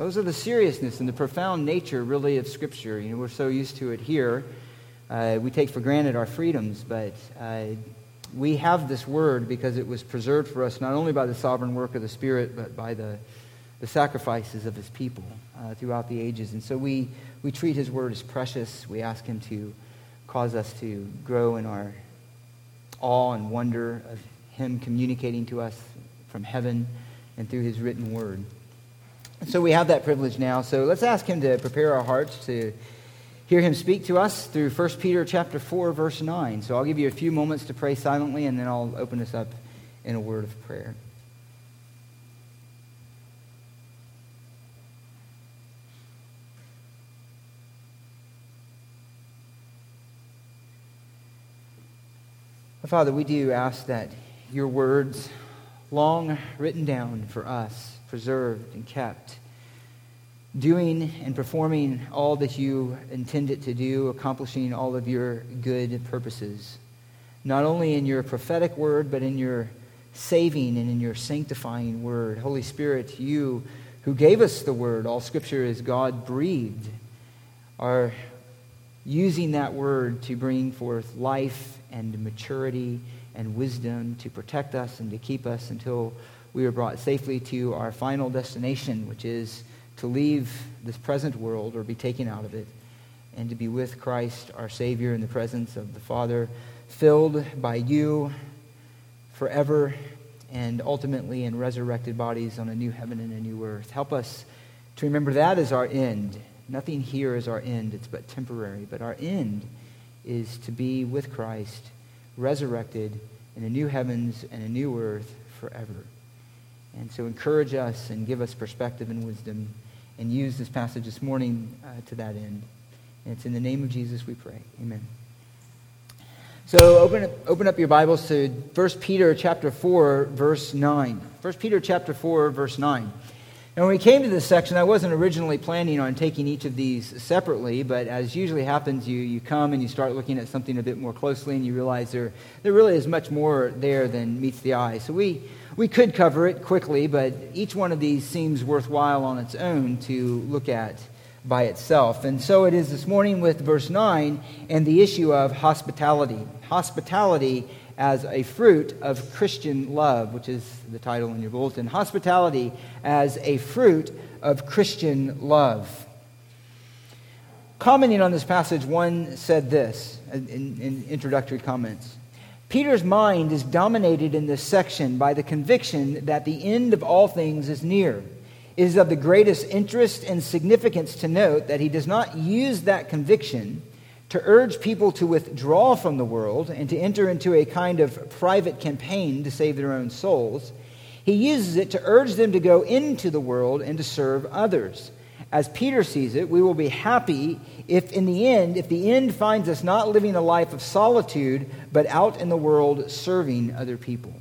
Those are the seriousness and the profound nature, really, of Scripture. You know, we're so used to it here. Uh, we take for granted our freedoms, but uh, we have this word because it was preserved for us not only by the sovereign work of the Spirit, but by the, the sacrifices of his people uh, throughout the ages. And so we, we treat his word as precious. We ask him to cause us to grow in our awe and wonder of him communicating to us from heaven and through his written word. So we have that privilege now. So let's ask him to prepare our hearts to hear him speak to us through 1 Peter chapter 4 verse 9. So I'll give you a few moments to pray silently and then I'll open this up in a word of prayer. Father, we do ask that your words, long written down for us, preserved and kept, doing and performing all that you intend it to do, accomplishing all of your good purposes, not only in your prophetic word, but in your saving and in your sanctifying word. Holy Spirit, you who gave us the word, all scripture is God breathed, are using that word to bring forth life and maturity and wisdom to protect us and to keep us until we are brought safely to our final destination, which is to leave this present world or be taken out of it and to be with Christ, our Savior, in the presence of the Father, filled by you forever and ultimately in resurrected bodies on a new heaven and a new earth. Help us to remember that as our end. Nothing here is our end, it's but temporary. But our end is to be with Christ, resurrected in a new heavens and a new earth forever. And so encourage us and give us perspective and wisdom and use this passage this morning uh, to that end. And it's in the name of Jesus we pray. Amen. So open up, open up your Bibles to 1 Peter chapter 4, verse 9. 1 Peter chapter 4, verse 9. And when we came to this section, I wasn't originally planning on taking each of these separately, but as usually happens, you, you come and you start looking at something a bit more closely and you realize there, there really is much more there than meets the eye. So we, we could cover it quickly, but each one of these seems worthwhile on its own to look at by itself. And so it is this morning with verse 9 and the issue of hospitality. Hospitality as a fruit of Christian love, which is the title in your bulletin. Hospitality as a fruit of Christian love. Commenting on this passage, one said this in, in introductory comments. Peter's mind is dominated in this section by the conviction that the end of all things is near. It is of the greatest interest and significance to note that he does not use that conviction to urge people to withdraw from the world and to enter into a kind of private campaign to save their own souls. He uses it to urge them to go into the world and to serve others. As Peter sees it, we will be happy if, in the end, if the end finds us not living a life of solitude, but out in the world serving other people.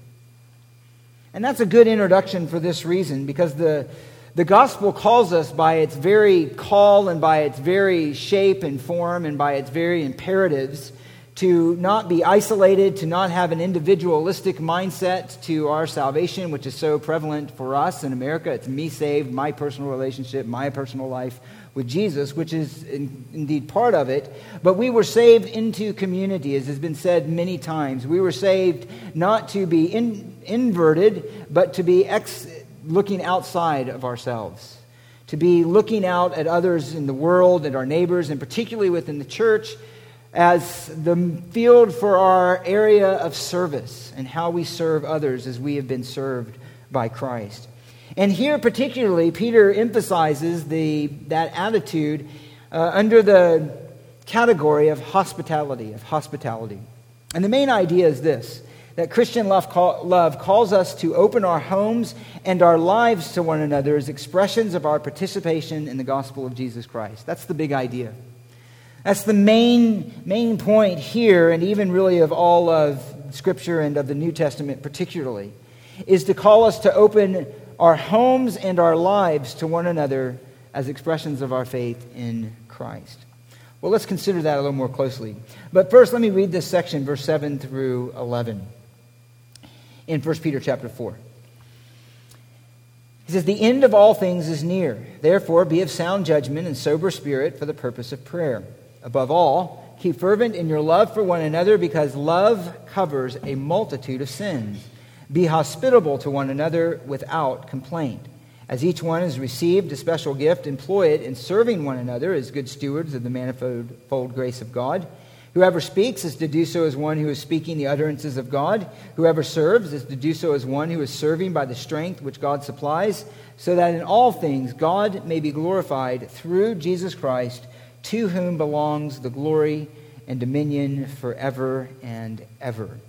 And that's a good introduction for this reason, because the, the gospel calls us by its very call and by its very shape and form and by its very imperatives to not be isolated, to not have an individualistic mindset to our salvation, which is so prevalent for us in America. It's me saved, my personal relationship, my personal life with Jesus, which is in, indeed part of it. But we were saved into community, as has been said many times. We were saved not to be in, inverted, but to be ex, looking outside of ourselves, to be looking out at others in the world and our neighbors, and particularly within the church, as the field for our area of service and how we serve others as we have been served by Christ. And here, particularly, Peter emphasizes the, that attitude uh, under the category of hospitality, of hospitality. And the main idea is this that Christian love, call, love calls us to open our homes and our lives to one another as expressions of our participation in the gospel of Jesus Christ. That's the big idea. That's the main, main point here, and even really of all of Scripture and of the New Testament particularly, is to call us to open our homes and our lives to one another as expressions of our faith in Christ. Well, let's consider that a little more closely. But first, let me read this section, verse 7 through 11 in 1 Peter chapter 4. He says, The end of all things is near. Therefore, be of sound judgment and sober spirit for the purpose of prayer. Above all, keep fervent in your love for one another because love covers a multitude of sins. Be hospitable to one another without complaint. As each one has received a special gift, employ it in serving one another as good stewards of the manifold grace of God. Whoever speaks is to do so as one who is speaking the utterances of God. Whoever serves is to do so as one who is serving by the strength which God supplies, so that in all things God may be glorified through Jesus Christ, to whom belongs the glory and dominion forever and ever.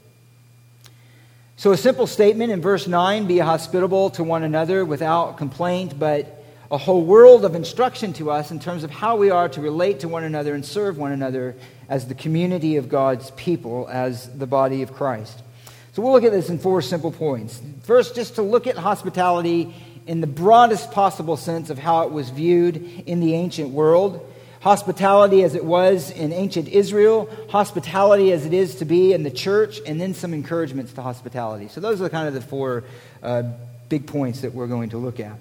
So, a simple statement in verse 9 be hospitable to one another without complaint, but a whole world of instruction to us in terms of how we are to relate to one another and serve one another as the community of God's people, as the body of Christ. So we'll look at this in four simple points. First, just to look at hospitality in the broadest possible sense of how it was viewed in the ancient world. Hospitality as it was in ancient Israel, hospitality as it is to be in the church, and then some encouragements to hospitality. So, those are kind of the four uh, big points that we're going to look at.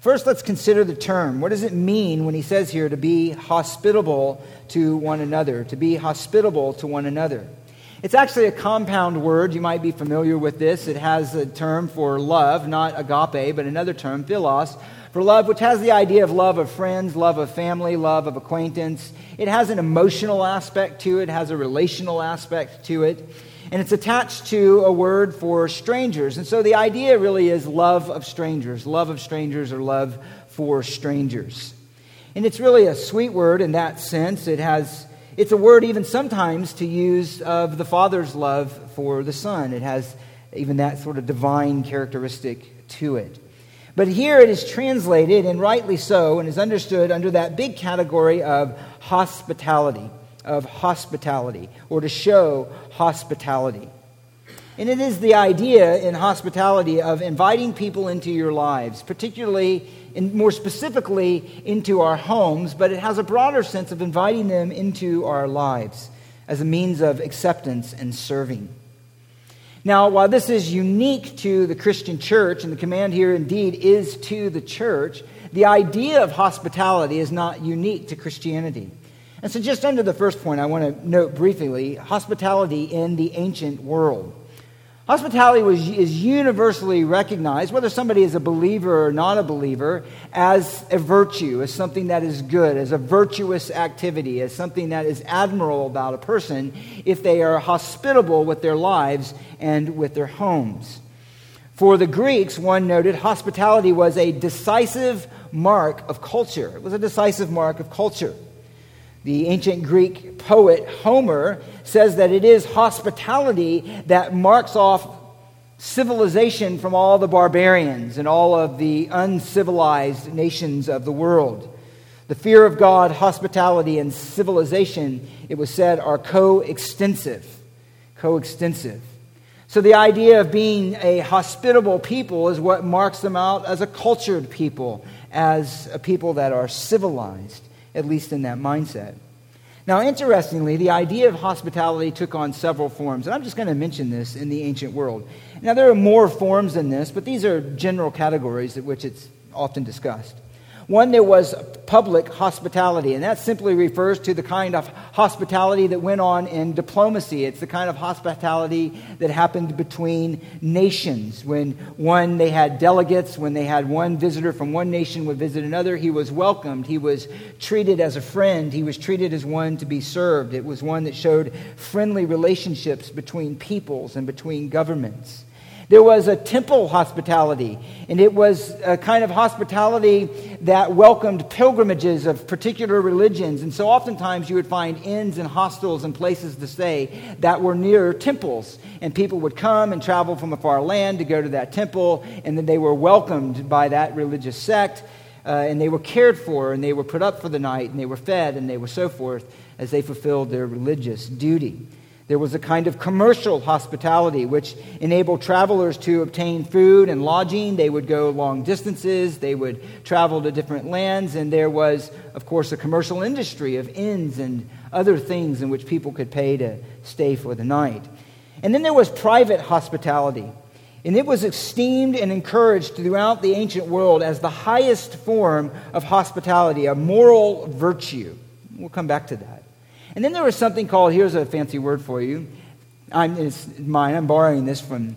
First, let's consider the term. What does it mean when he says here to be hospitable to one another? To be hospitable to one another. It's actually a compound word. You might be familiar with this. It has a term for love, not agape, but another term, philos, for love, which has the idea of love of friends, love of family, love of acquaintance. It has an emotional aspect to it, has a relational aspect to it and it's attached to a word for strangers. And so the idea really is love of strangers, love of strangers, or love for strangers. And it's really a sweet word in that sense. It has, it's a word even sometimes to use of the Father's love for the Son. It has even that sort of divine characteristic to it. But here it is translated, and rightly so, and is understood under that big category of hospitality of hospitality or to show hospitality. And it is the idea in hospitality of inviting people into your lives, particularly and more specifically into our homes, but it has a broader sense of inviting them into our lives as a means of acceptance and serving. Now, while this is unique to the Christian church, and the command here indeed is to the church, the idea of hospitality is not unique to Christianity. And so, just under the first point, I want to note briefly hospitality in the ancient world. Hospitality was, is universally recognized, whether somebody is a believer or not a believer, as a virtue, as something that is good, as a virtuous activity, as something that is admirable about a person if they are hospitable with their lives and with their homes. For the Greeks, one noted, hospitality was a decisive mark of culture. It was a decisive mark of culture. The ancient Greek poet Homer says that it is hospitality that marks off civilization from all the barbarians and all of the uncivilized nations of the world. The fear of God, hospitality, and civilization, it was said, are coextensive. Coextensive. So the idea of being a hospitable people is what marks them out as a cultured people, as a people that are civilized at least in that mindset. Now, interestingly, the idea of hospitality took on several forms, and I'm just going to mention this in the ancient world. Now, there are more forms than this, but these are general categories at which it's often discussed. One, there was public hospitality, and that simply refers to the kind of hospitality that went on in diplomacy. It's the kind of hospitality that happened between nations. When one, they had delegates, when they had one visitor from one nation would visit another, he was welcomed. He was treated as a friend. He was treated as one to be served. It was one that showed friendly relationships between peoples and between governments. There was a temple hospitality, and it was a kind of hospitality that welcomed pilgrimages of particular religions. And so oftentimes you would find inns and hostels and places to stay that were near temples. And people would come and travel from a far land to go to that temple, and then they were welcomed by that religious sect. Uh, and they were cared for, and they were put up for the night, and they were fed, and they were so forth as they fulfilled their religious duty. There was a kind of commercial hospitality which enabled travelers to obtain food and lodging. They would go long distances, they would travel to different lands, and there was, of course, a commercial industry of inns and other things in which people could pay to stay for the night. And then there was private hospitality. And it was esteemed and encouraged throughout the ancient world as the highest form of hospitality, a moral virtue. We'll come back to that. And then there was something called, here's a fancy word for you. I'm, it's mine, I'm borrowing this from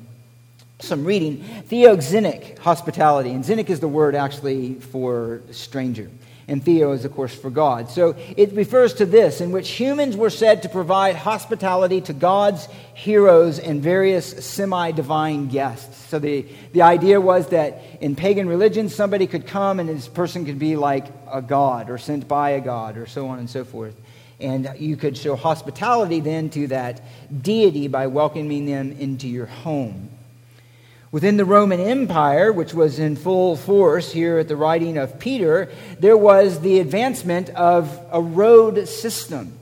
some reading. Theoxenic hospitality. And xenic is the word actually for stranger and theo is, of course, for God. So it refers to this, in which humans were said to provide hospitality to gods, heroes, and various semi divine guests. So the, the idea was that in pagan religion, somebody could come and this person could be like a god or sent by a god or so on and so forth. And you could show hospitality then to that deity by welcoming them into your home. Within the Roman Empire, which was in full force here at the writing of Peter, there was the advancement of a road system.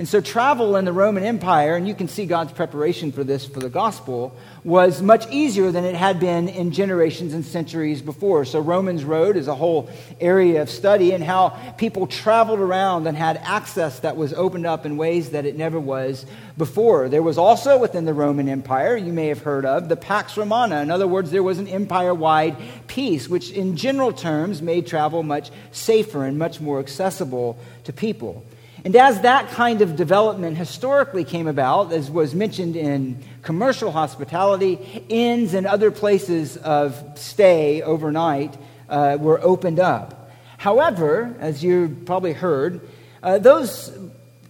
And so, travel in the Roman Empire, and you can see God's preparation for this for the gospel, was much easier than it had been in generations and centuries before. So, Romans Road is a whole area of study and how people traveled around and had access that was opened up in ways that it never was before. There was also within the Roman Empire, you may have heard of, the Pax Romana. In other words, there was an empire wide peace, which in general terms made travel much safer and much more accessible to people. And as that kind of development historically came about, as was mentioned in commercial hospitality, inns and other places of stay overnight uh, were opened up. However, as you probably heard, uh, those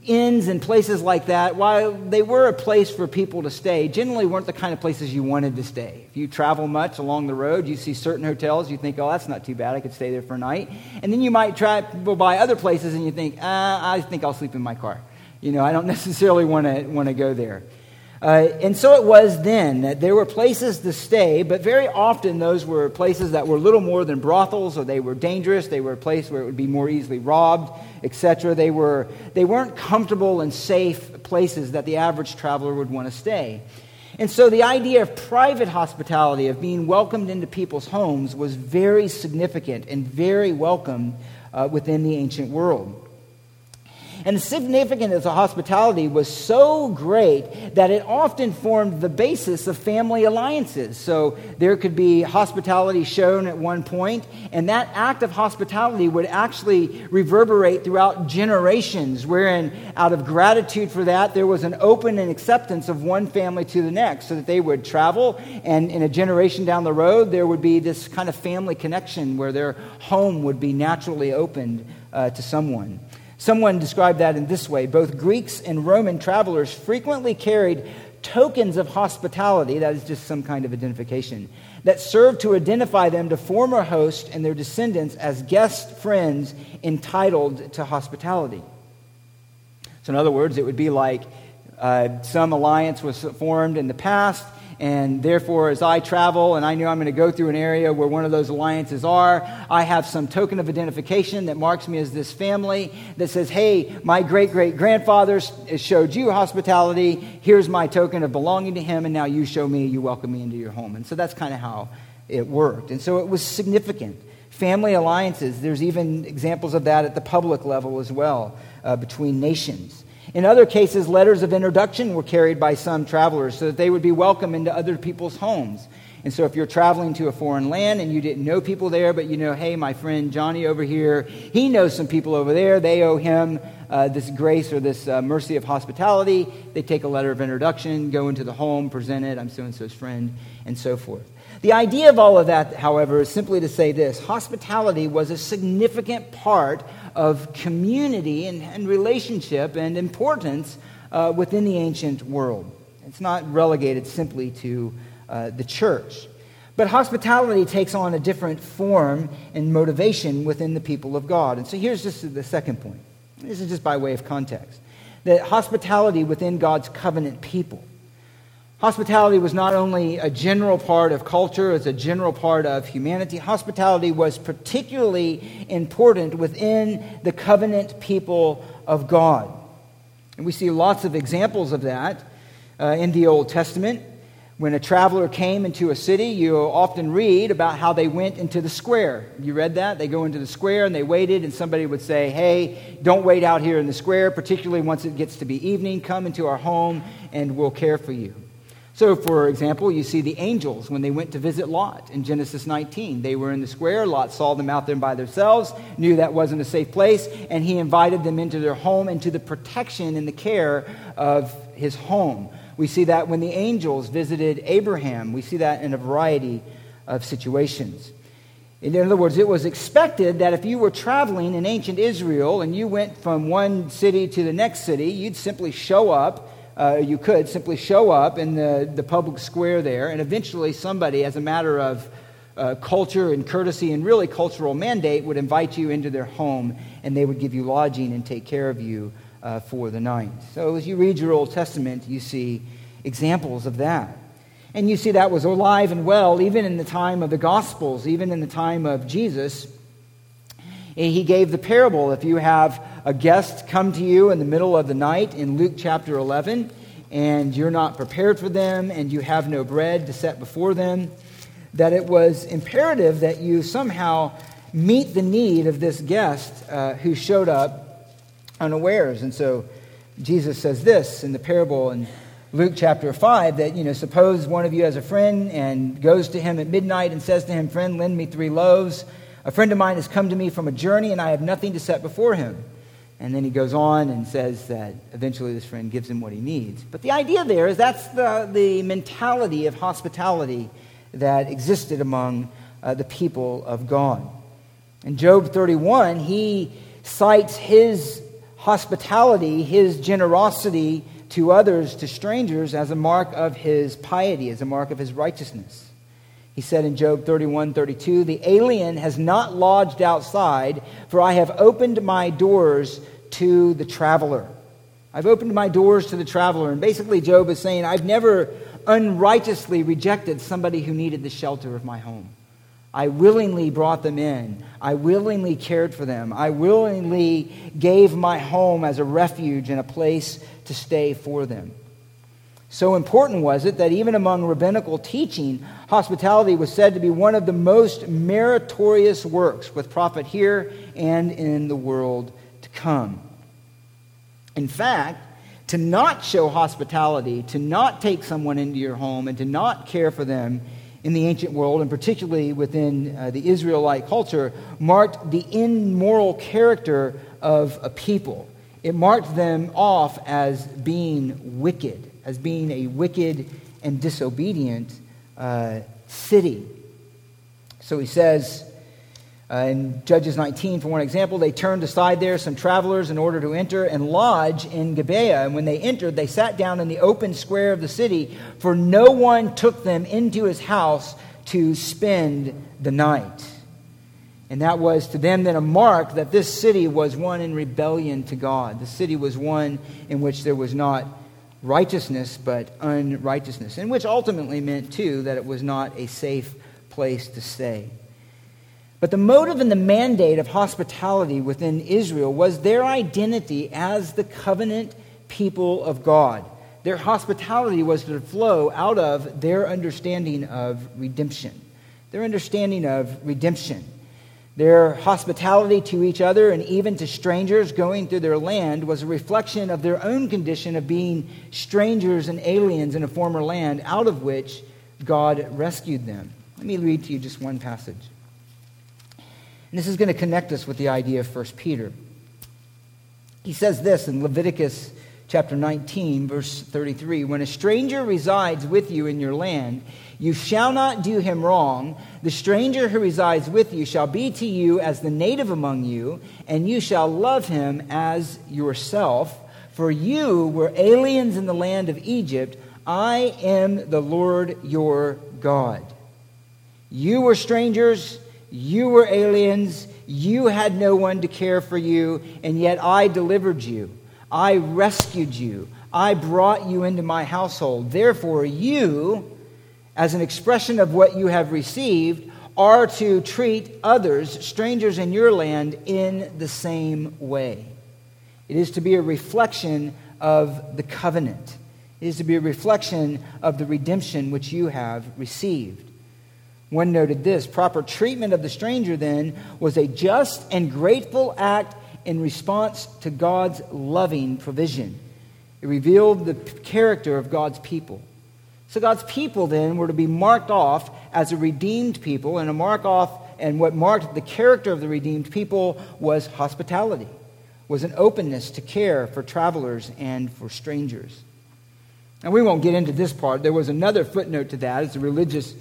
inns and places like that, while they were a place for people to stay, generally weren't the kind of places you wanted to stay. If you travel much along the road, you see certain hotels, you think, oh, that's not too bad, I could stay there for a night. And then you might try travel by other places and you think, ah, I think I'll sleep in my car. You know, I don't necessarily want to want to go there. Uh, and so it was then that there were places to stay, but very often those were places that were little more than brothels, or they were dangerous. They were a place where it would be more easily robbed, etc. They, were, they weren't comfortable and safe places that the average traveler would want to stay. And so the idea of private hospitality, of being welcomed into people's homes, was very significant and very welcome uh, within the ancient world. And the significance of the hospitality was so great that it often formed the basis of family alliances. So there could be hospitality shown at one point, and that act of hospitality would actually reverberate throughout generations, wherein, out of gratitude for that, there was an open and acceptance of one family to the next, so that they would travel, and in a generation down the road, there would be this kind of family connection where their home would be naturally opened uh, to someone. Someone described that in this way both Greeks and Roman travelers frequently carried tokens of hospitality, that is just some kind of identification, that served to identify them to former hosts and their descendants as guest friends entitled to hospitality. So, in other words, it would be like uh, some alliance was formed in the past, and therefore, as I travel and I know I'm going to go through an area where one of those alliances are, I have some token of identification that marks me as this family that says, hey, my great great grandfather showed you hospitality. Here's my token of belonging to him, and now you show me, you welcome me into your home. And so that's kind of how it worked. And so it was significant. Family alliances, there's even examples of that at the public level as well uh, between nations. In other cases, letters of introduction were carried by some travelers so that they would be welcome into other people's homes. And so, if you're traveling to a foreign land and you didn't know people there, but you know, hey, my friend Johnny over here, he knows some people over there, they owe him uh, this grace or this uh, mercy of hospitality. They take a letter of introduction, go into the home, present it, I'm so and so's friend, and so forth. The idea of all of that, however, is simply to say this hospitality was a significant part of community and, and relationship and importance uh, within the ancient world. It's not relegated simply to uh, the church. But hospitality takes on a different form and motivation within the people of God. And so here's just the second point. This is just by way of context. That hospitality within God's covenant people Hospitality was not only a general part of culture, it's a general part of humanity. Hospitality was particularly important within the covenant people of God. And we see lots of examples of that uh, in the Old Testament. When a traveler came into a city, you often read about how they went into the square. You read that? They go into the square and they waited, and somebody would say, Hey, don't wait out here in the square, particularly once it gets to be evening. Come into our home and we'll care for you. So, for example, you see the angels when they went to visit Lot in Genesis 19. They were in the square. Lot saw them out there by themselves, knew that wasn't a safe place, and he invited them into their home, into the protection and the care of his home. We see that when the angels visited Abraham. We see that in a variety of situations. In other words, it was expected that if you were traveling in ancient Israel and you went from one city to the next city, you'd simply show up. Uh, you could simply show up in the, the public square there, and eventually somebody, as a matter of uh, culture and courtesy and really cultural mandate, would invite you into their home and they would give you lodging and take care of you uh, for the night. So as you read your Old Testament, you see examples of that. And you see that was alive and well even in the time of the Gospels, even in the time of Jesus. He gave the parable. If you have a guest come to you in the middle of the night in Luke chapter 11, and you're not prepared for them, and you have no bread to set before them, that it was imperative that you somehow meet the need of this guest uh, who showed up unawares. And so Jesus says this in the parable in Luke chapter 5 that, you know, suppose one of you has a friend and goes to him at midnight and says to him, Friend, lend me three loaves. A friend of mine has come to me from a journey and I have nothing to set before him. And then he goes on and says that eventually this friend gives him what he needs. But the idea there is that's the, the mentality of hospitality that existed among uh, the people of God. In Job 31, he cites his hospitality, his generosity to others, to strangers, as a mark of his piety, as a mark of his righteousness. He said in Job 31 32, The alien has not lodged outside, for I have opened my doors to the traveler. I've opened my doors to the traveler. And basically, Job is saying, I've never unrighteously rejected somebody who needed the shelter of my home. I willingly brought them in. I willingly cared for them. I willingly gave my home as a refuge and a place to stay for them. So important was it that even among rabbinical teaching, hospitality was said to be one of the most meritorious works with profit here and in the world to come. In fact, to not show hospitality, to not take someone into your home, and to not care for them in the ancient world, and particularly within uh, the Israelite culture, marked the immoral character of a people. It marked them off as being wicked, as being a wicked and disobedient uh, city. So he says, uh, in Judges 19, for one example, they turned aside there some travelers in order to enter and lodge in Gibeah. And when they entered, they sat down in the open square of the city, for no one took them into his house to spend the night. And that was to them then a mark that this city was one in rebellion to God. The city was one in which there was not righteousness, but unrighteousness, and which ultimately meant, too, that it was not a safe place to stay. But the motive and the mandate of hospitality within Israel was their identity as the covenant people of God. Their hospitality was to flow out of their understanding of redemption. Their understanding of redemption. Their hospitality to each other and even to strangers going through their land was a reflection of their own condition of being strangers and aliens in a former land out of which God rescued them. Let me read to you just one passage. And this is going to connect us with the idea of 1 Peter. He says this in Leviticus chapter 19, verse 33 When a stranger resides with you in your land, you shall not do him wrong. The stranger who resides with you shall be to you as the native among you, and you shall love him as yourself. For you were aliens in the land of Egypt. I am the Lord your God. You were strangers you were aliens. You had no one to care for you, and yet I delivered you. I rescued you. I brought you into my household. Therefore, you, as an expression of what you have received, are to treat others, strangers in your land, in the same way. It is to be a reflection of the covenant. It is to be a reflection of the redemption which you have received. One noted this proper treatment of the stranger, then, was a just and grateful act in response to God's loving provision. It revealed the character of God's people. So God's people then were to be marked off as a redeemed people, and a mark off, and what marked the character of the redeemed people was hospitality, was an openness to care for travelers and for strangers. And we won't get into this part. There was another footnote to that as a religious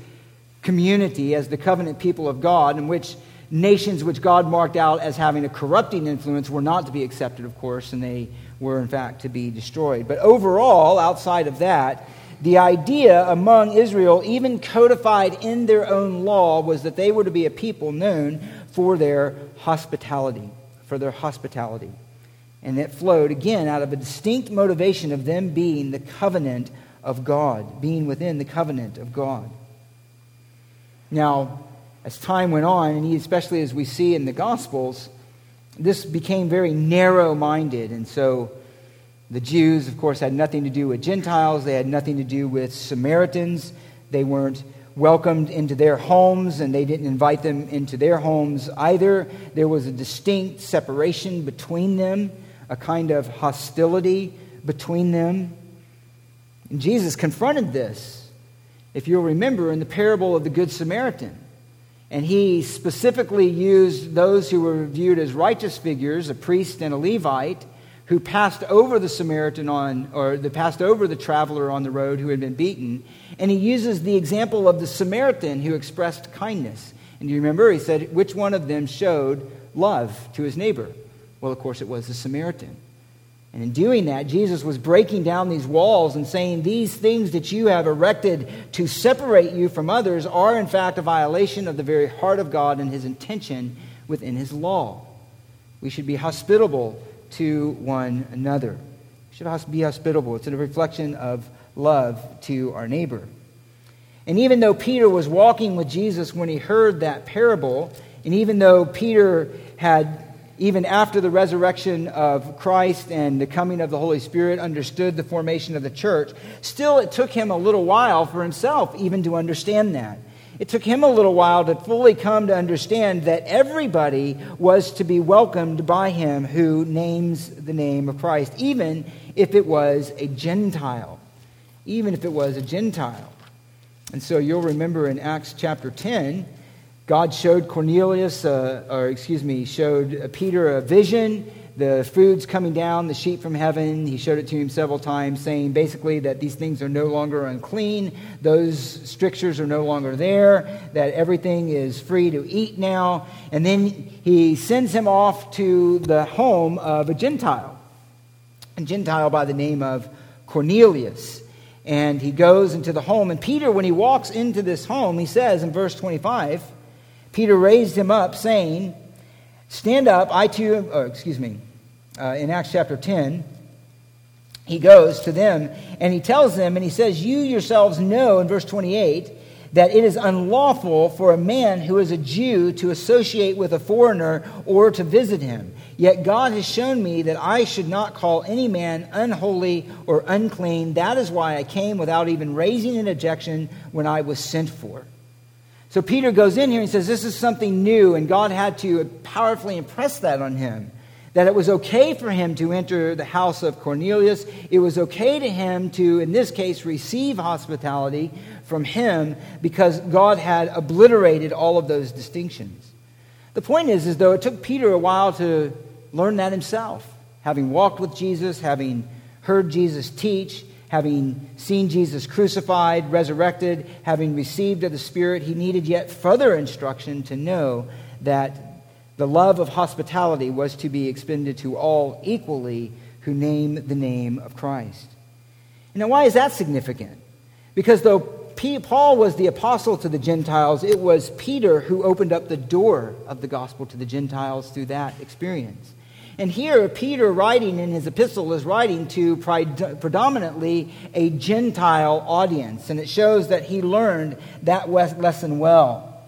community, as the covenant people of God, in which nations which God marked out as having a corrupting influence were not to be accepted, of course, and they were, in fact, to be destroyed. But overall, outside of that, the idea among Israel, even codified in their own law, was that they were to be a people known for their hospitality, for their hospitality. And it flowed, again, out of a distinct motivation of them being the covenant of God, being within the covenant of God. Now, as time went on, and especially as we see in the Gospels, this became very narrow minded. And so the Jews, of course, had nothing to do with Gentiles, they had nothing to do with Samaritans. They weren't welcomed into their homes, and they didn't invite them into their homes either. There was a distinct separation between them, a kind of hostility between them. And Jesus confronted this, if you'll remember, in the parable of the Good Samaritan. And he specifically used those who were viewed as righteous figures, a priest and a Levite, who passed over the Samaritan on, or the passed over the traveler on the road who had been beaten. And he uses the example of the Samaritan who expressed kindness. And you remember, he said, which one of them showed love to his neighbor? Well, of course, it was the Samaritan. And in doing that, Jesus was breaking down these walls and saying, These things that you have erected to separate you from others are, in fact, a violation of the very heart of God and his intention within his law. We should be hospitable to one another. We should be hospitable. It's a reflection of love to our neighbor. And even though Peter was walking with Jesus when he heard that parable, and even though Peter had even after the resurrection of Christ and the coming of the Holy Spirit, understood the formation of the church, still it took him a little while for himself even to understand that. It took him a little while to fully come to understand that everybody was to be welcomed by him who names the name of Christ, even if it was a Gentile. Even if it was a Gentile. And so you'll remember in Acts chapter 10, God showed Cornelius, uh, or excuse me, showed Peter a vision, the food's coming down, the sheep from heaven. He showed it to him several times, saying basically that these things are no longer unclean, those strictures are no longer there, that everything is free to eat now. And then he sends him off to the home of a Gentile, a Gentile by the name of Cornelius. And he goes into the home. And Peter, when he walks into this home, he says in verse 25, Peter raised him up, saying, Stand up, I too, oh, excuse me, uh, in Acts chapter 10, he goes to them and he tells them, and he says, You yourselves know in verse 28 that it is unlawful for a man who is a Jew to associate with a foreigner or to visit him. Yet God has shown me that I should not call any man unholy or unclean. That is why I came without even raising an objection when I was sent for. So Peter goes in here and says, This is something new, and God had to powerfully impress that on him. That it was okay for him to enter the house of Cornelius. It was okay to him to, in this case, receive hospitality from him because God had obliterated all of those distinctions. The point is, is though it took Peter a while to learn that himself, having walked with Jesus, having heard Jesus teach, having seen Jesus crucified, resurrected, having received of the Spirit, he needed yet further instruction to know that the love of hospitality was to be expended to all equally who name the name of Christ. Now, why is that significant? Because though Paul was the apostle to the Gentiles, it was Peter who opened up the door of the gospel to the Gentiles through that experience. And here, Peter, writing in his epistle, is writing to predominantly a Gentile audience. And it shows that he learned that lesson well.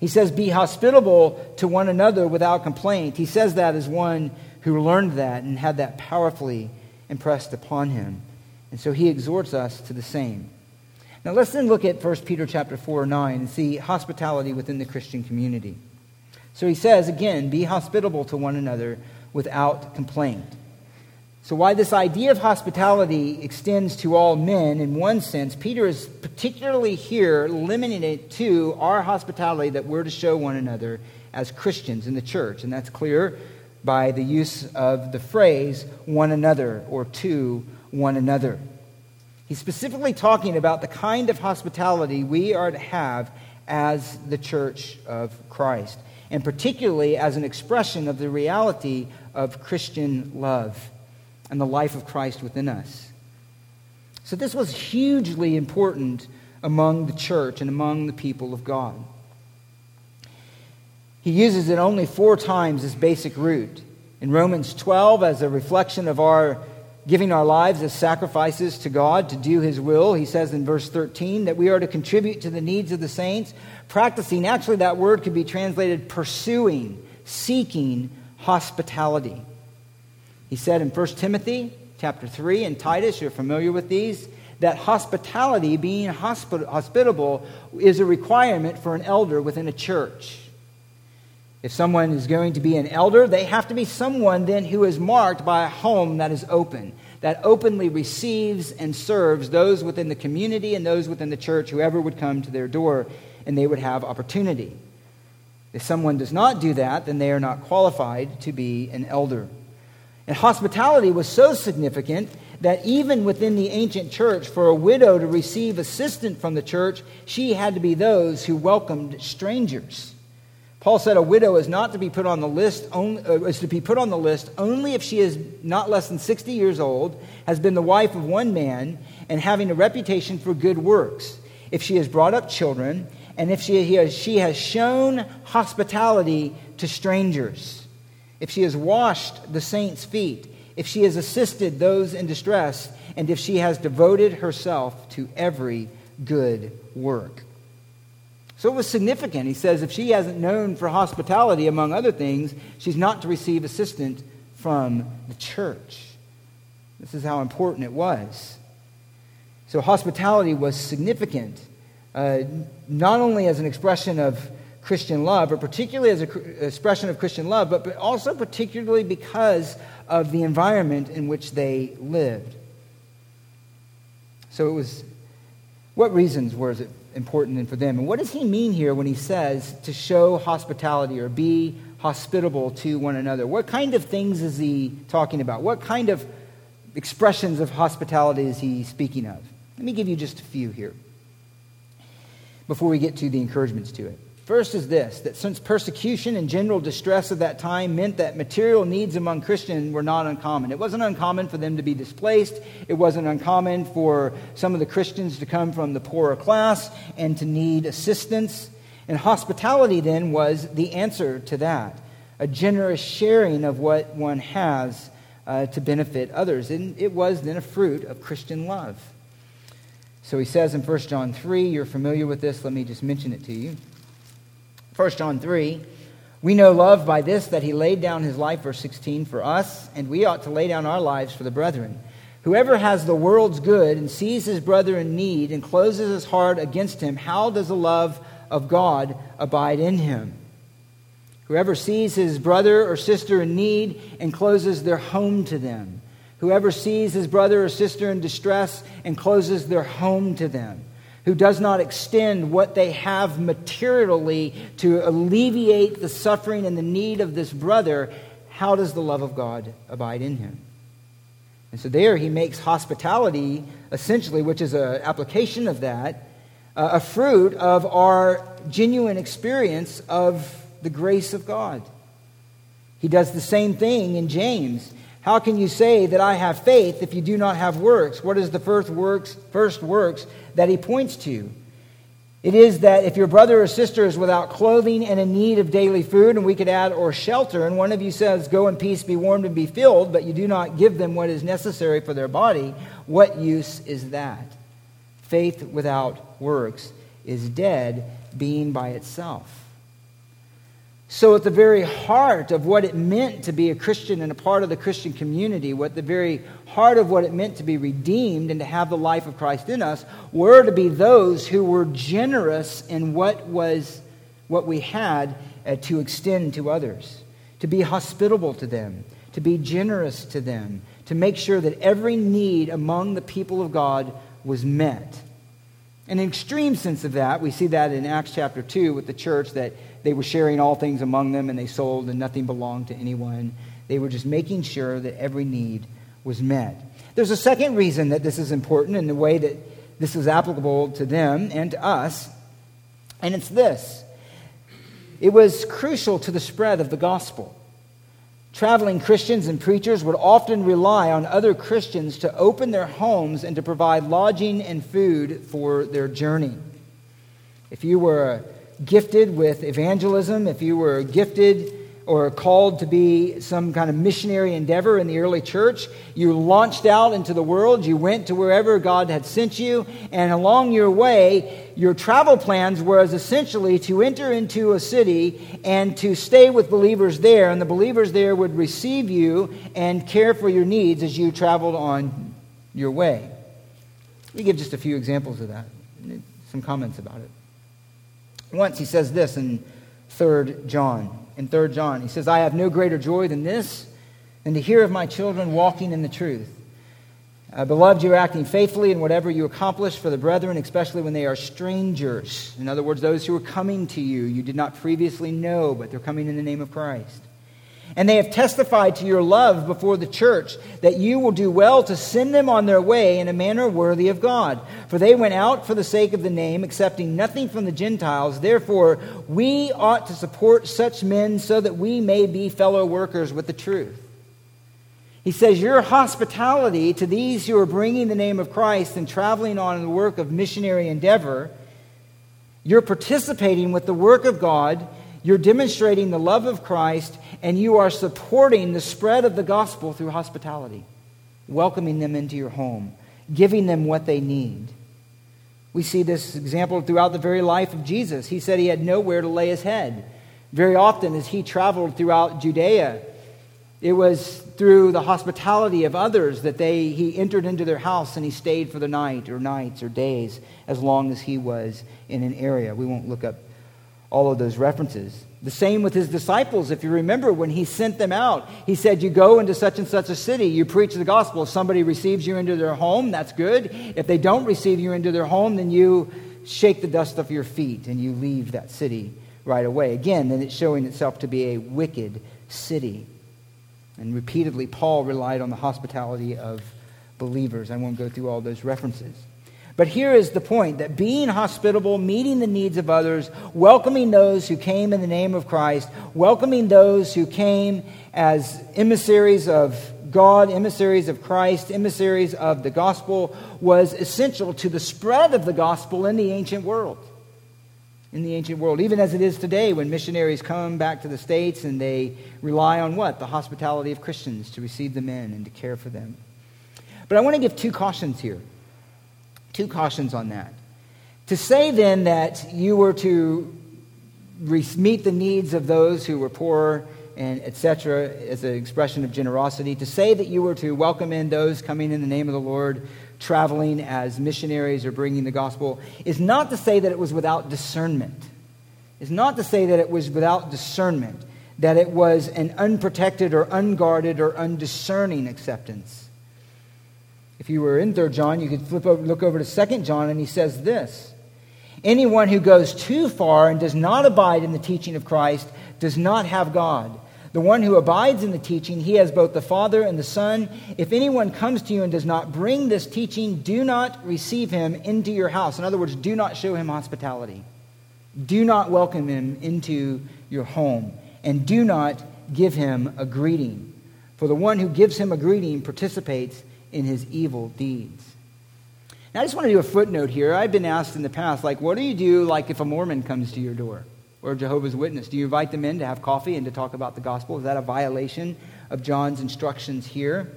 He says, Be hospitable to one another without complaint. He says that as one who learned that and had that powerfully impressed upon him. And so he exhorts us to the same. Now let's then look at 1 Peter chapter 4 9 and see hospitality within the Christian community. So he says again, be hospitable to one another without complaint. So, why this idea of hospitality extends to all men in one sense, Peter is particularly here limiting it to our hospitality that we're to show one another as Christians in the church. And that's clear by the use of the phrase one another or to one another. He's specifically talking about the kind of hospitality we are to have as the church of Christ, and particularly as an expression of the reality of Christian love and the life of Christ within us. So, this was hugely important among the church and among the people of God. He uses it only four times, this basic root. In Romans 12, as a reflection of our giving our lives as sacrifices to God to do His will, he says in verse 13 that we are to contribute to the needs of the saints. Practicing, actually, that word could be translated pursuing, seeking hospitality. He said in 1 Timothy chapter 3 and Titus, you're familiar with these, that hospitality, being hospitable, is a requirement for an elder within a church. If someone is going to be an elder, they have to be someone then who is marked by a home that is open, that openly receives and serves those within the community and those within the church, whoever would come to their door, and they would have opportunity. If someone does not do that, then they are not qualified to be an elder. And hospitality was so significant that even within the ancient church, for a widow to receive assistance from the church, she had to be those who welcomed strangers. Paul said a widow is not to be put on the list only, uh, is to be put on the list only if she is not less than 60 years old, has been the wife of one man, and having a reputation for good works. If she has brought up children, and if she has, she has shown hospitality to strangers if she has washed the saints' feet, if she has assisted those in distress, and if she has devoted herself to every good work. So it was significant. He says if she hasn't known for hospitality, among other things, she's not to receive assistance from the church. This is how important it was. So hospitality was significant, uh, not only as an expression of Christian love, or particularly as an expression of Christian love, but, but also particularly because of the environment in which they lived. So it was, what reasons was it important for them? And what does he mean here when he says to show hospitality or be hospitable to one another? What kind of things is he talking about? What kind of expressions of hospitality is he speaking of? Let me give you just a few here before we get to the encouragements to it. First is this that since persecution and general distress of that time meant that material needs among Christians were not uncommon. It wasn't uncommon for them to be displaced, it wasn't uncommon for some of the Christians to come from the poorer class and to need assistance. And hospitality then was the answer to that a generous sharing of what one has uh, to benefit others. And it was then a fruit of Christian love. So he says in 1 John 3, you're familiar with this, let me just mention it to you. 1 John 3, we know love by this that he laid down his life, verse 16, for us, and we ought to lay down our lives for the brethren. Whoever has the world's good and sees his brother in need and closes his heart against him, how does the love of God abide in him? Whoever sees his brother or sister in need and closes their home to them. Whoever sees his brother or sister in distress and closes their home to them who does not extend what they have materially to alleviate the suffering and the need of this brother, how does the love of God abide in him? And so there he makes hospitality, essentially, which is an application of that, uh, a fruit of our genuine experience of the grace of God. He does the same thing in James. How can you say that I have faith if you do not have works? What is the first works, first works that he points to? It is that if your brother or sister is without clothing and in need of daily food, and we could add, or shelter, and one of you says, Go in peace, be warmed, and be filled, but you do not give them what is necessary for their body, what use is that? Faith without works is dead, being by itself. So, at the very heart of what it meant to be a Christian and a part of the Christian community, what the very heart of what it meant to be redeemed and to have the life of Christ in us, were to be those who were generous in what was what we had uh, to extend to others, to be hospitable to them, to be generous to them, to make sure that every need among the people of God was met. An extreme sense of that, we see that in Acts chapter 2 with the church that they were sharing all things among them and they sold and nothing belonged to anyone. They were just making sure that every need was met. There's a second reason that this is important in the way that this is applicable to them and to us, and it's this it was crucial to the spread of the gospel. Traveling Christians and preachers would often rely on other Christians to open their homes and to provide lodging and food for their journey. If you were gifted with evangelism, if you were gifted or called to be some kind of missionary endeavor in the early church. You launched out into the world. You went to wherever God had sent you. And along your way, your travel plans was essentially to enter into a city and to stay with believers there. And the believers there would receive you and care for your needs as you traveled on your way. Let me give just a few examples of that, some comments about it. Once he says this in 3 John in 3 John. He says, I have no greater joy than this, than to hear of my children walking in the truth. Uh, beloved, you are acting faithfully in whatever you accomplish for the brethren, especially when they are strangers. In other words, those who are coming to you, you did not previously know, but they're coming in the name of Christ. And they have testified to your love before the church that you will do well to send them on their way in a manner worthy of God. For they went out for the sake of the name, accepting nothing from the Gentiles. Therefore, we ought to support such men so that we may be fellow workers with the truth. He says, Your hospitality to these who are bringing the name of Christ and traveling on in the work of missionary endeavor, you're participating with the work of God you're demonstrating the love of Christ and you are supporting the spread of the gospel through hospitality, welcoming them into your home, giving them what they need. We see this example throughout the very life of Jesus. He said he had nowhere to lay his head. Very often, as he traveled throughout Judea, it was through the hospitality of others that they, he entered into their house and he stayed for the night or nights or days as long as he was in an area. We won't look up all of those references. The same with his disciples. If you remember, when he sent them out, he said, You go into such and such a city, you preach the gospel. If somebody receives you into their home, that's good. If they don't receive you into their home, then you shake the dust off your feet and you leave that city right away. Again, then it's showing itself to be a wicked city. And repeatedly, Paul relied on the hospitality of believers. I won't go through all those references. But here is the point that being hospitable, meeting the needs of others, welcoming those who came in the name of Christ, welcoming those who came as emissaries of God, emissaries of Christ, emissaries of the gospel, was essential to the spread of the gospel in the ancient world. In the ancient world, even as it is today, when missionaries come back to the States and they rely on what? The hospitality of Christians to receive them in and to care for them. But I want to give two cautions here. Two cautions on that. To say then that you were to meet the needs of those who were poor and etc. as an expression of generosity, to say that you were to welcome in those coming in the name of the Lord, traveling as missionaries or bringing the gospel, is not to say that it was without discernment. Is not to say that it was without discernment, that it was an unprotected or unguarded or undiscerning acceptance. If you were in 3 John, you could flip over, look over to 2 John, and he says this Anyone who goes too far and does not abide in the teaching of Christ does not have God. The one who abides in the teaching, he has both the Father and the Son. If anyone comes to you and does not bring this teaching, do not receive him into your house. In other words, do not show him hospitality. Do not welcome him into your home. And do not give him a greeting. For the one who gives him a greeting participates in his evil deeds. Now, I just want to do a footnote here. I've been asked in the past, like, what do you do, like, if a Mormon comes to your door or a Jehovah's Witness? Do you invite them in to have coffee and to talk about the gospel? Is that a violation of John's instructions here?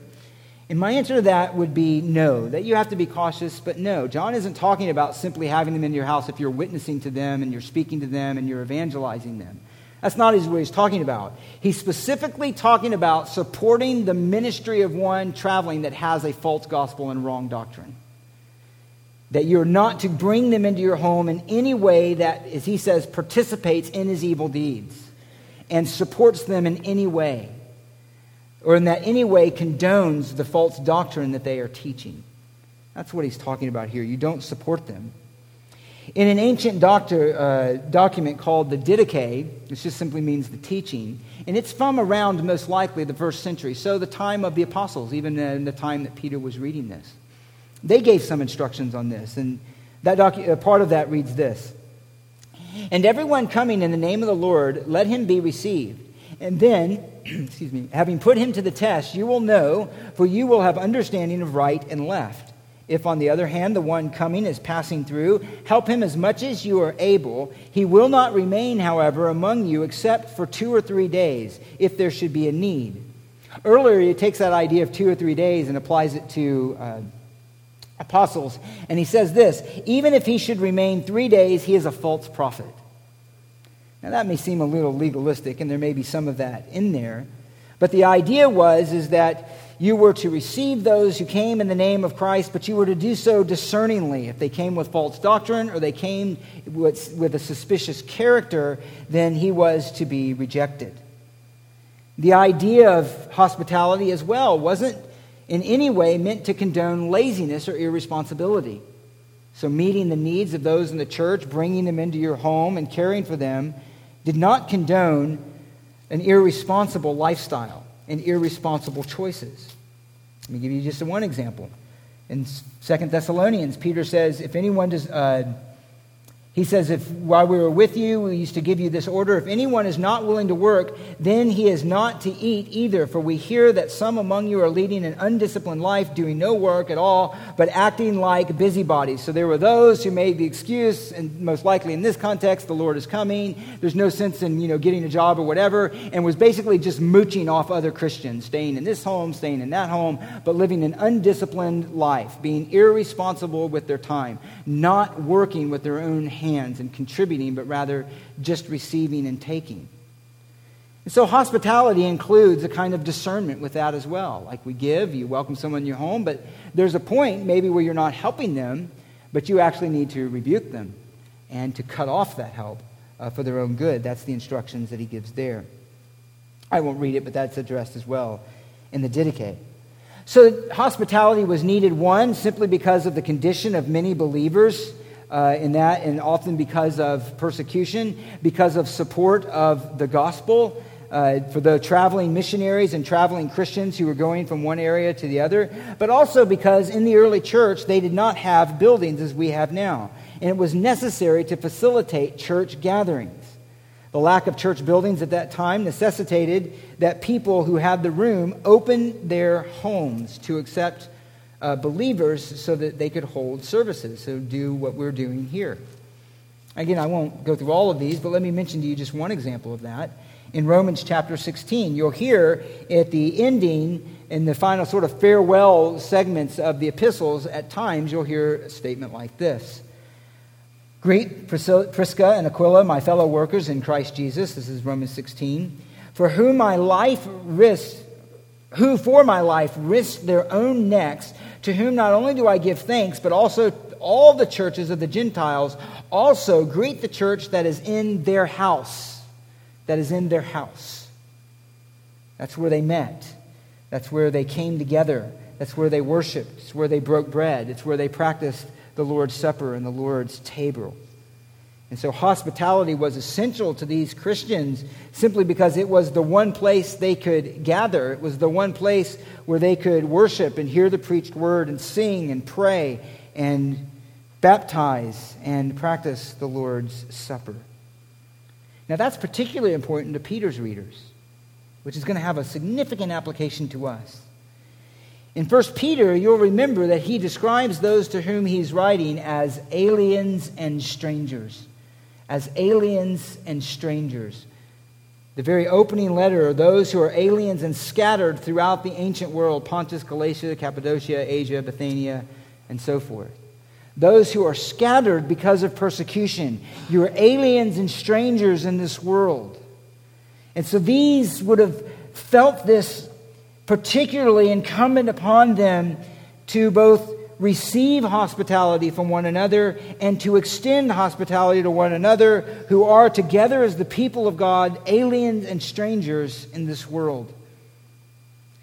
And my answer to that would be no, that you have to be cautious, but no. John isn't talking about simply having them in your house if you're witnessing to them and you're speaking to them and you're evangelizing them. That's not what he's talking about. He's specifically talking about supporting the ministry of one traveling that has a false gospel and wrong doctrine. That you're not to bring them into your home in any way that, as he says, participates in his evil deeds and supports them in any way or in that any way condones the false doctrine that they are teaching. That's what he's talking about here. You don't support them. In an ancient doctor, uh, document called the Didache, which just simply means the teaching, and it's from around most likely the first century, so the time of the apostles, even in the time that Peter was reading this. They gave some instructions on this, and that docu- uh, part of that reads this And everyone coming in the name of the Lord, let him be received. And then, excuse me, having put him to the test, you will know, for you will have understanding of right and left. If, on the other hand, the one coming is passing through, help him as much as you are able. He will not remain, however, among you except for two or three days, if there should be a need. Earlier, he takes that idea of two or three days and applies it to uh, apostles. And he says this even if he should remain three days, he is a false prophet. Now, that may seem a little legalistic, and there may be some of that in there. But the idea was is that you were to receive those who came in the name of Christ, but you were to do so discerningly. If they came with false doctrine or they came with, with a suspicious character, then he was to be rejected. The idea of hospitality as well wasn't in any way meant to condone laziness or irresponsibility. So, meeting the needs of those in the church, bringing them into your home, and caring for them did not condone an irresponsible lifestyle and irresponsible choices. Let me give you just one example. In Second Thessalonians, Peter says, If anyone does. Uh, he says, If while we were with you, we used to give you this order, if anyone is not willing to work, then he is not to eat either. For we hear that some among you are leading an undisciplined life, doing no work at all, but acting like busybodies. So there were those who made the excuse, and most likely in this context, the Lord is coming. There's no sense in you know, getting a job or whatever, and was basically just mooching off other Christians, staying in this home, staying in that home, but living an undisciplined life, being irresponsible with their time, not working with their own hands hands and contributing, but rather just receiving and taking. And so hospitality includes a kind of discernment with that as well. Like we give, you welcome someone in your home, but there's a point maybe where you're not helping them, but you actually need to rebuke them and to cut off that help uh, for their own good. That's the instructions that he gives there. I won't read it, but that's addressed as well in the Didache. So hospitality was needed, one, simply because of the condition of many believers uh, in that, and often because of persecution, because of support of the gospel. Uh, for the traveling missionaries and traveling Christians who were going from one area to the other, but also because in the early church they did not have buildings as we have now. And it was necessary to facilitate church gatherings. The lack of church buildings at that time necessitated that people who had the room open their homes to accept uh, believers so that they could hold services, so do what we're doing here. Again, I won't go through all of these, but let me mention to you just one example of that. In Romans chapter 16, you'll hear at the ending, in the final sort of farewell segments of the epistles, at times you'll hear a statement like this Greet Prisca and Aquila, my fellow workers in Christ Jesus. This is Romans 16. For whom my life risked who for my life risked their own necks, to whom not only do I give thanks, but also all the churches of the Gentiles also greet the church that is in their house. That is in their house. That's where they met. That's where they came together. That's where they worshiped. It's where they broke bread. It's where they practiced the Lord's Supper and the Lord's table. And so hospitality was essential to these Christians simply because it was the one place they could gather. It was the one place where they could worship and hear the preached word and sing and pray and baptize and practice the Lord's Supper. Now, that's particularly important to Peter's readers, which is going to have a significant application to us. In 1 Peter, you'll remember that he describes those to whom he's writing as aliens and strangers as aliens and strangers. The very opening letter are those who are aliens and scattered throughout the ancient world Pontus, Galatia, Cappadocia, Asia, Bithynia, and so forth. Those who are scattered because of persecution. You are aliens and strangers in this world. And so these would have felt this particularly incumbent upon them to both receive hospitality from one another and to extend hospitality to one another who are together as the people of God, aliens and strangers in this world,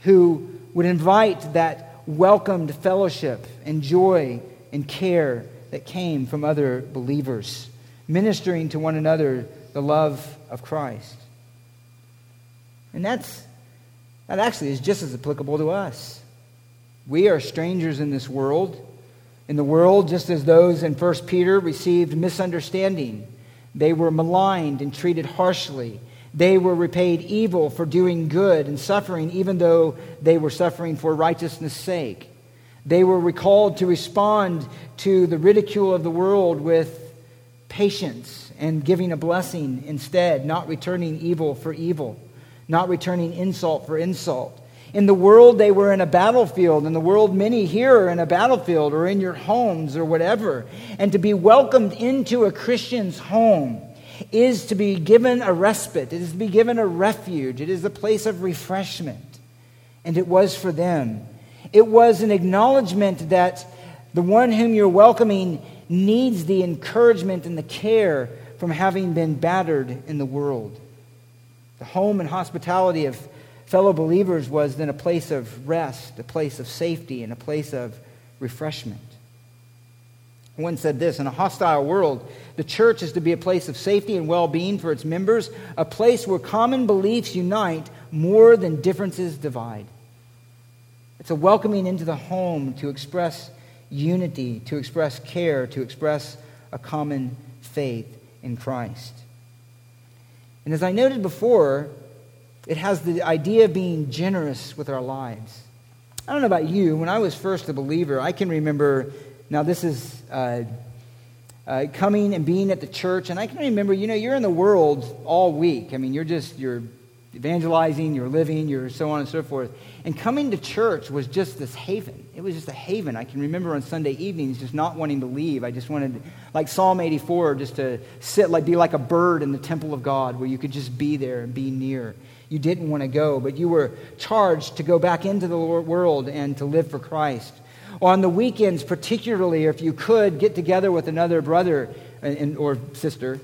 who would invite that welcomed fellowship and joy and care that came from other believers, ministering to one another the love of Christ. And that's, that actually is just as applicable to us. We are strangers in this world. In the world, just as those in 1 Peter received misunderstanding, they were maligned and treated harshly. They were repaid evil for doing good and suffering, even though they were suffering for righteousness' sake. They were recalled to respond to the ridicule of the world with patience and giving a blessing instead, not returning evil for evil, not returning insult for insult. In the world, they were in a battlefield. In the world, many here are in a battlefield or in your homes or whatever. And to be welcomed into a Christian's home is to be given a respite, it is to be given a refuge, it is a place of refreshment. And it was for them. It was an acknowledgement that the one whom you're welcoming needs the encouragement and the care from having been battered in the world. The home and hospitality of fellow believers was then a place of rest, a place of safety, and a place of refreshment. One said this In a hostile world, the church is to be a place of safety and well being for its members, a place where common beliefs unite more than differences divide. It's a welcoming into the home to express unity, to express care, to express a common faith in Christ. And as I noted before, it has the idea of being generous with our lives. I don't know about you, when I was first a believer, I can remember now, this is uh, uh, coming and being at the church, and I can remember, you know, you're in the world all week. I mean, you're just, you're evangelizing, you're living, you're so on and so forth. And coming to church was just this haven. It was just a haven. I can remember on Sunday evenings just not wanting to leave. I just wanted, like Psalm 84, just to sit, like be like a bird in the temple of God where you could just be there and be near. You didn't want to go, but you were charged to go back into the world and to live for Christ on the weekends, particularly, if you could get together with another brother or sister.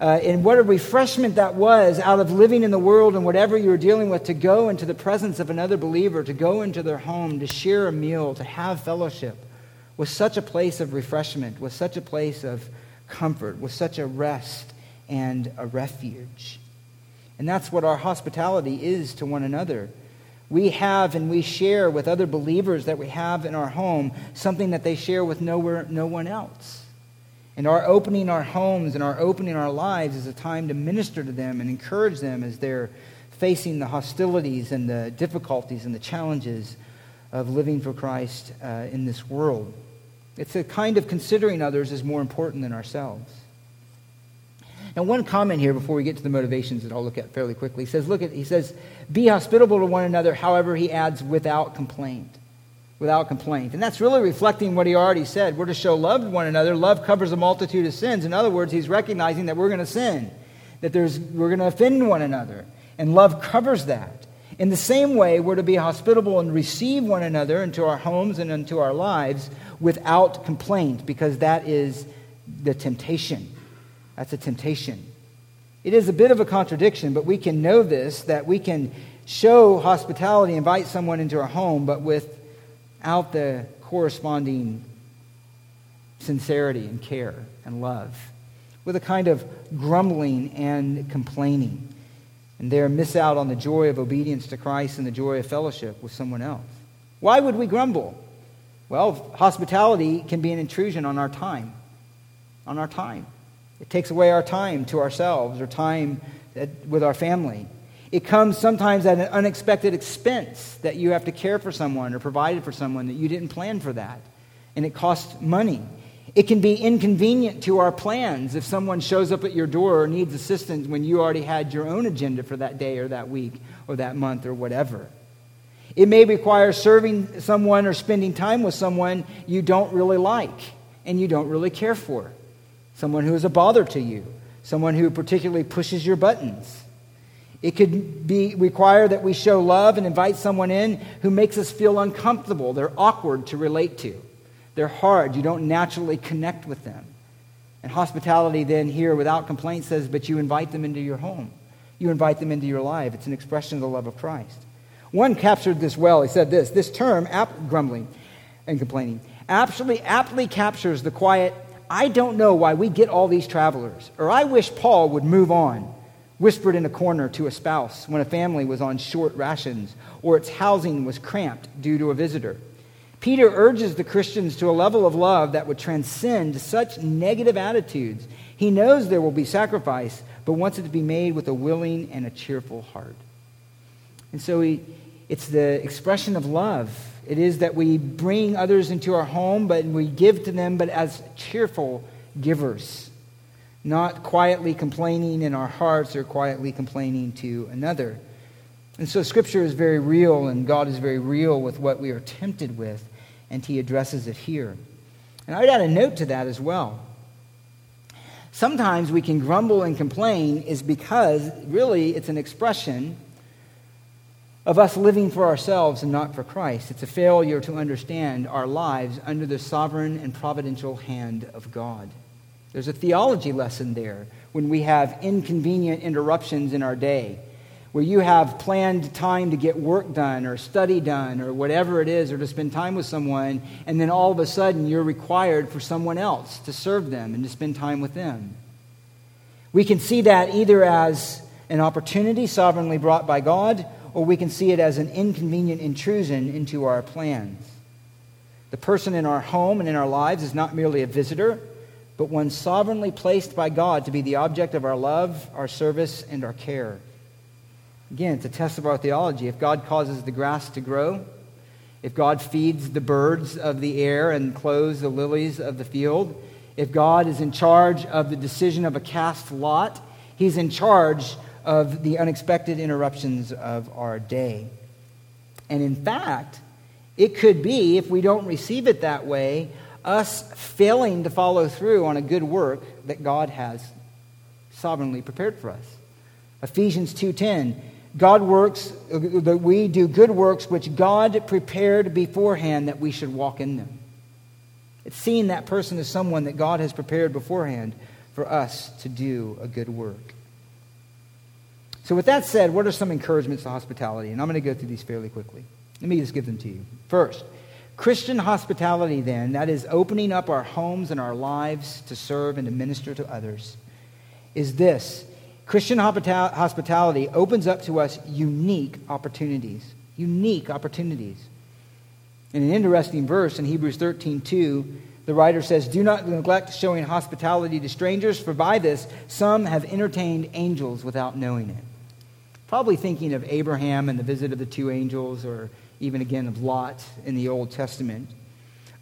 Uh, and what a refreshment that was out of living in the world and whatever you were dealing with to go into the presence of another believer, to go into their home, to share a meal, to have fellowship was such a place of refreshment, was such a place of comfort, was such a rest and a refuge. And that's what our hospitality is to one another we have and we share with other believers that we have in our home something that they share with nowhere, no one else. And our opening our homes and our opening our lives is a time to minister to them and encourage them as they're facing the hostilities and the difficulties and the challenges of living for Christ uh, in this world. It's a kind of considering others as more important than ourselves. Now, one comment here before we get to the motivations that I'll look at fairly quickly. He says, look at, he says, be hospitable to one another, however, he adds, without complaint. Without complaint. And that's really reflecting what he already said. We're to show love to one another. Love covers a multitude of sins. In other words, he's recognizing that we're going to sin, that there's, we're going to offend one another. And love covers that. In the same way, we're to be hospitable and receive one another into our homes and into our lives without complaint, because that is the temptation. That's a temptation. It is a bit of a contradiction, but we can know this that we can show hospitality, invite someone into our home, but without the corresponding sincerity and care and love, with a kind of grumbling and complaining, and there miss out on the joy of obedience to Christ and the joy of fellowship with someone else. Why would we grumble? Well, hospitality can be an intrusion on our time, on our time. It takes away our time to ourselves or time with our family. It comes sometimes at an unexpected expense that you have to care for someone or provide for someone that you didn't plan for that. And it costs money. It can be inconvenient to our plans if someone shows up at your door or needs assistance when you already had your own agenda for that day or that week or that month or whatever. It may require serving someone or spending time with someone you don't really like and you don't really care for someone who is a bother to you, someone who particularly pushes your buttons. It could be require that we show love and invite someone in who makes us feel uncomfortable. They're awkward to relate to. They're hard. You don't naturally connect with them. And hospitality then here without complaint says, but you invite them into your home. You invite them into your life. It's an expression of the love of Christ. One captured this well. He said this this term, ap- grumbling and complaining, aptly, aptly captures the quiet, I don't know why we get all these travelers, or I wish Paul would move on, whispered in a corner to a spouse when a family was on short rations or its housing was cramped due to a visitor. Peter urges the Christians to a level of love that would transcend such negative attitudes. He knows there will be sacrifice, but wants it to be made with a willing and a cheerful heart. And so he, it's the expression of love. It is that we bring others into our home, but we give to them, but as cheerful givers, not quietly complaining in our hearts or quietly complaining to another. And so Scripture is very real, and God is very real with what we are tempted with, and He addresses it here. And I'd add a note to that as well. Sometimes we can grumble and complain is because really it's an expression of us living for ourselves and not for Christ. It's a failure to understand our lives under the sovereign and providential hand of God. There's a theology lesson there when we have inconvenient interruptions in our day, where you have planned time to get work done or study done or whatever it is, or to spend time with someone, and then all of a sudden you're required for someone else to serve them and to spend time with them. We can see that either as an opportunity sovereignly brought by God or we can see it as an inconvenient intrusion into our plans. The person in our home and in our lives is not merely a visitor, but one sovereignly placed by God to be the object of our love, our service, and our care. Again, it's a test of our theology. If God causes the grass to grow, if God feeds the birds of the air and clothes the lilies of the field, if God is in charge of the decision of a cast lot, He's in charge of the unexpected interruptions of our day. And in fact, it could be, if we don't receive it that way, us failing to follow through on a good work that God has sovereignly prepared for us. Ephesians 2:10 God works that we do good works which God prepared beforehand that we should walk in them. It's seeing that person as someone that God has prepared beforehand for us to do a good work. So, with that said, what are some encouragements to hospitality? And I'm going to go through these fairly quickly. Let me just give them to you. First, Christian hospitality, then, that is opening up our homes and our lives to serve and to minister to others, is this Christian hospitality opens up to us unique opportunities. Unique opportunities. In an interesting verse in Hebrews 13 2, the writer says, Do not neglect showing hospitality to strangers, for by this some have entertained angels without knowing it. Probably thinking of Abraham and the visit of the two angels, or even again of Lot in the Old Testament.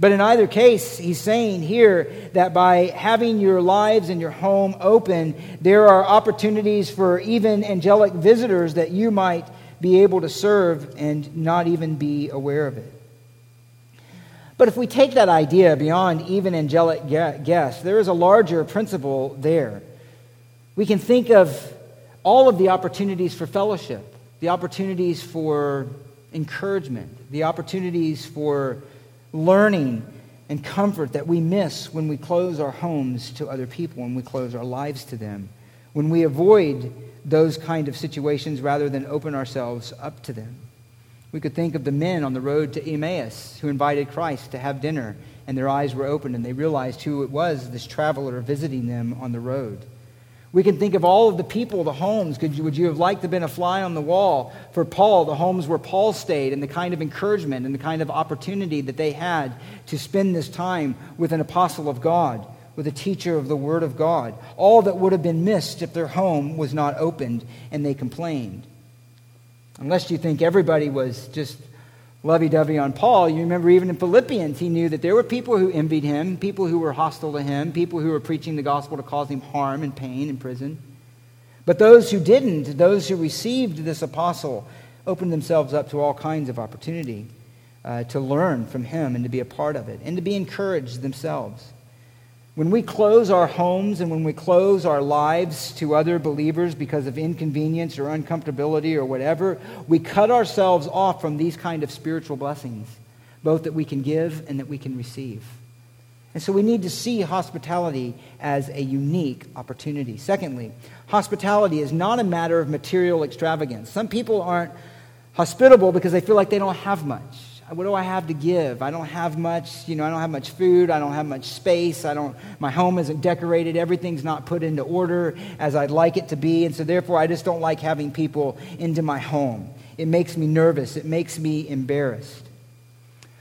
But in either case, he's saying here that by having your lives and your home open, there are opportunities for even angelic visitors that you might be able to serve and not even be aware of it. But if we take that idea beyond even angelic guests, there is a larger principle there. We can think of all of the opportunities for fellowship, the opportunities for encouragement, the opportunities for learning and comfort that we miss when we close our homes to other people, when we close our lives to them, when we avoid those kind of situations rather than open ourselves up to them. We could think of the men on the road to Emmaus who invited Christ to have dinner, and their eyes were opened and they realized who it was, this traveler visiting them on the road. We can think of all of the people, the homes. Could you, would you have liked to have been a fly on the wall for Paul, the homes where Paul stayed, and the kind of encouragement and the kind of opportunity that they had to spend this time with an apostle of God, with a teacher of the Word of God? All that would have been missed if their home was not opened and they complained. Unless you think everybody was just lovey dovey on Paul. You remember even in Philippians, he knew that there were people who envied him, people who were hostile to him, people who were preaching the gospel to cause him harm and pain in prison. But those who didn't, those who received this apostle, opened themselves up to all kinds of opportunity uh, to learn from him and to be a part of it and to be encouraged themselves. When we close our homes and when we close our lives to other believers because of inconvenience or uncomfortability or whatever, we cut ourselves off from these kind of spiritual blessings, both that we can give and that we can receive. And so we need to see hospitality as a unique opportunity. Secondly, hospitality is not a matter of material extravagance. Some people aren't Hospitable because they feel like they don't have much. What do I have to give? I don't have much, you know, I don't have much food, I don't have much space, I don't my home isn't decorated, everything's not put into order as I'd like it to be, and so therefore I just don't like having people into my home. It makes me nervous, it makes me embarrassed.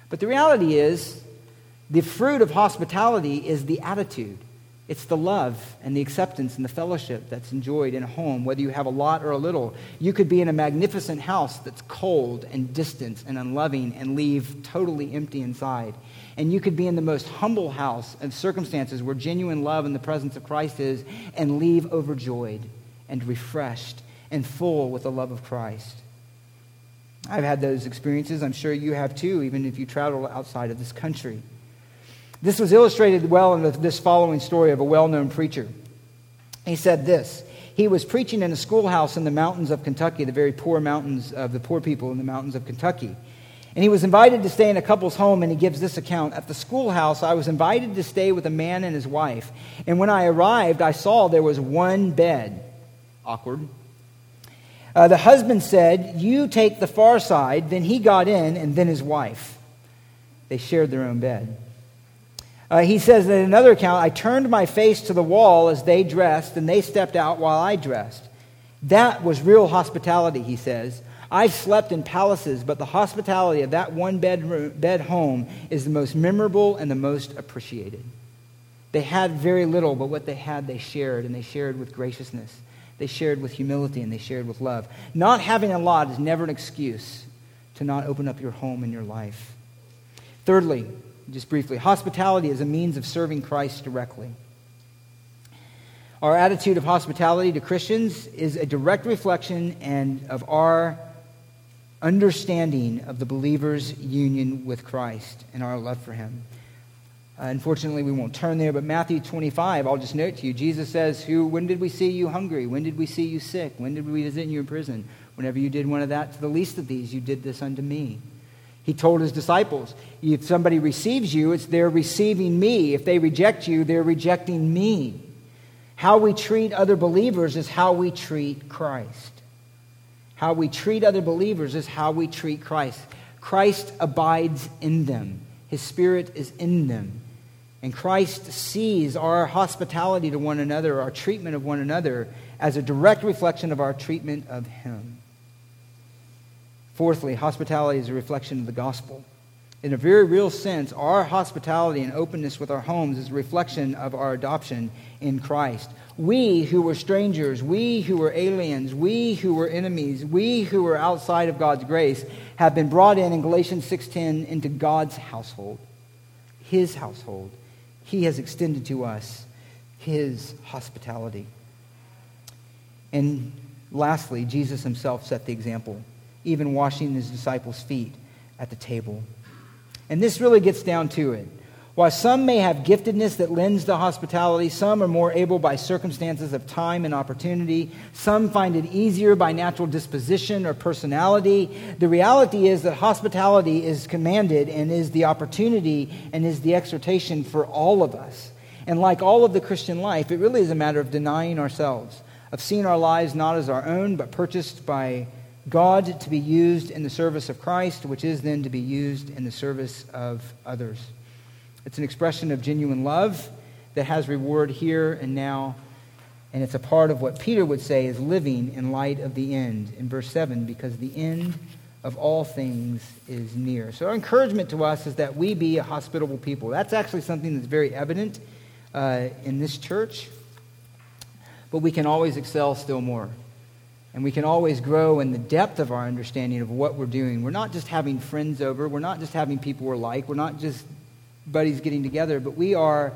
But the reality is the fruit of hospitality is the attitude. It's the love and the acceptance and the fellowship that's enjoyed in a home, whether you have a lot or a little. You could be in a magnificent house that's cold and distant and unloving and leave totally empty inside. And you could be in the most humble house of circumstances where genuine love and the presence of Christ is and leave overjoyed and refreshed and full with the love of Christ. I've had those experiences. I'm sure you have too, even if you travel outside of this country. This was illustrated well in this following story of a well known preacher. He said this He was preaching in a schoolhouse in the mountains of Kentucky, the very poor mountains of the poor people in the mountains of Kentucky. And he was invited to stay in a couple's home, and he gives this account. At the schoolhouse, I was invited to stay with a man and his wife. And when I arrived, I saw there was one bed. Awkward. Uh, the husband said, You take the far side. Then he got in, and then his wife. They shared their own bed. Uh, he says in another account, I turned my face to the wall as they dressed, and they stepped out while I dressed. That was real hospitality, he says. I've slept in palaces, but the hospitality of that one bed, bed home is the most memorable and the most appreciated. They had very little, but what they had, they shared, and they shared with graciousness. They shared with humility, and they shared with love. Not having a lot is never an excuse to not open up your home and your life. Thirdly, just briefly, hospitality is a means of serving Christ directly. Our attitude of hospitality to Christians is a direct reflection and of our understanding of the believer's union with Christ and our love for him. Uh, unfortunately, we won't turn there, but Matthew 25, I'll just note to you, Jesus says, Who, When did we see you hungry? When did we see you sick? When did we visit you in prison? Whenever you did one of that to the least of these, you did this unto me. He told his disciples, if somebody receives you, it's they're receiving me. If they reject you, they're rejecting me. How we treat other believers is how we treat Christ. How we treat other believers is how we treat Christ. Christ abides in them, His Spirit is in them. And Christ sees our hospitality to one another, our treatment of one another, as a direct reflection of our treatment of Him. Fourthly, hospitality is a reflection of the gospel. In a very real sense, our hospitality and openness with our homes is a reflection of our adoption in Christ. We who were strangers, we who were aliens, we who were enemies, we who were outside of God's grace have been brought in in Galatians 6:10 into God's household. His household. He has extended to us his hospitality. And lastly, Jesus himself set the example even washing his disciples' feet at the table. And this really gets down to it. While some may have giftedness that lends to hospitality, some are more able by circumstances of time and opportunity, some find it easier by natural disposition or personality. The reality is that hospitality is commanded and is the opportunity and is the exhortation for all of us. And like all of the Christian life, it really is a matter of denying ourselves, of seeing our lives not as our own, but purchased by God to be used in the service of Christ, which is then to be used in the service of others. It's an expression of genuine love that has reward here and now, and it's a part of what Peter would say is living in light of the end in verse 7, because the end of all things is near. So, our encouragement to us is that we be a hospitable people. That's actually something that's very evident uh, in this church, but we can always excel still more. And we can always grow in the depth of our understanding of what we're doing. We're not just having friends over. We're not just having people we're like. We're not just buddies getting together. But we are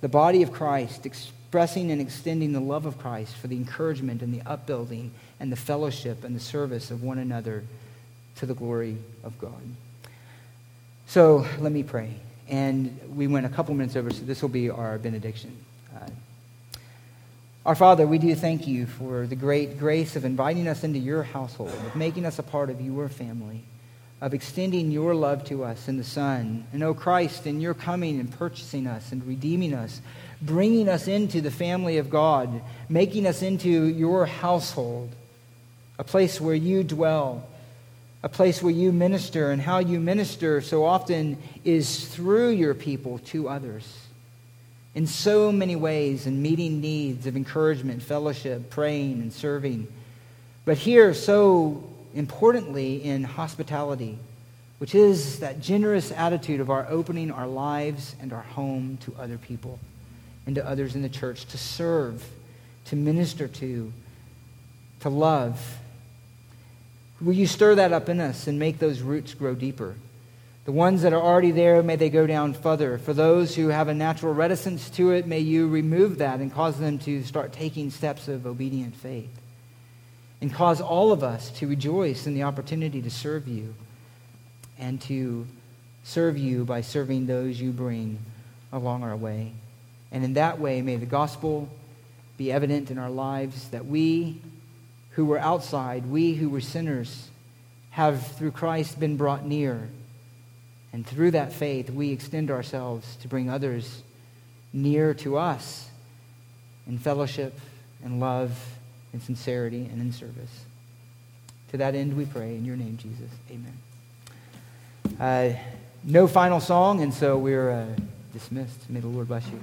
the body of Christ, expressing and extending the love of Christ for the encouragement and the upbuilding and the fellowship and the service of one another to the glory of God. So let me pray. And we went a couple minutes over, so this will be our benediction. Our Father, we do thank you for the great grace of inviting us into your household, of making us a part of your family, of extending your love to us in the Son. And, oh Christ, in your coming and purchasing us and redeeming us, bringing us into the family of God, making us into your household, a place where you dwell, a place where you minister, and how you minister so often is through your people to others in so many ways in meeting needs of encouragement, fellowship, praying, and serving. But here, so importantly, in hospitality, which is that generous attitude of our opening our lives and our home to other people and to others in the church, to serve, to minister to, to love. Will you stir that up in us and make those roots grow deeper? The ones that are already there, may they go down further. For those who have a natural reticence to it, may you remove that and cause them to start taking steps of obedient faith. And cause all of us to rejoice in the opportunity to serve you and to serve you by serving those you bring along our way. And in that way, may the gospel be evident in our lives that we who were outside, we who were sinners, have through Christ been brought near and through that faith, we extend ourselves to bring others near to us in fellowship and love and sincerity and in service. To that end, we pray in your name, Jesus. Amen. Uh, no final song, and so we're uh, dismissed. May the Lord bless you.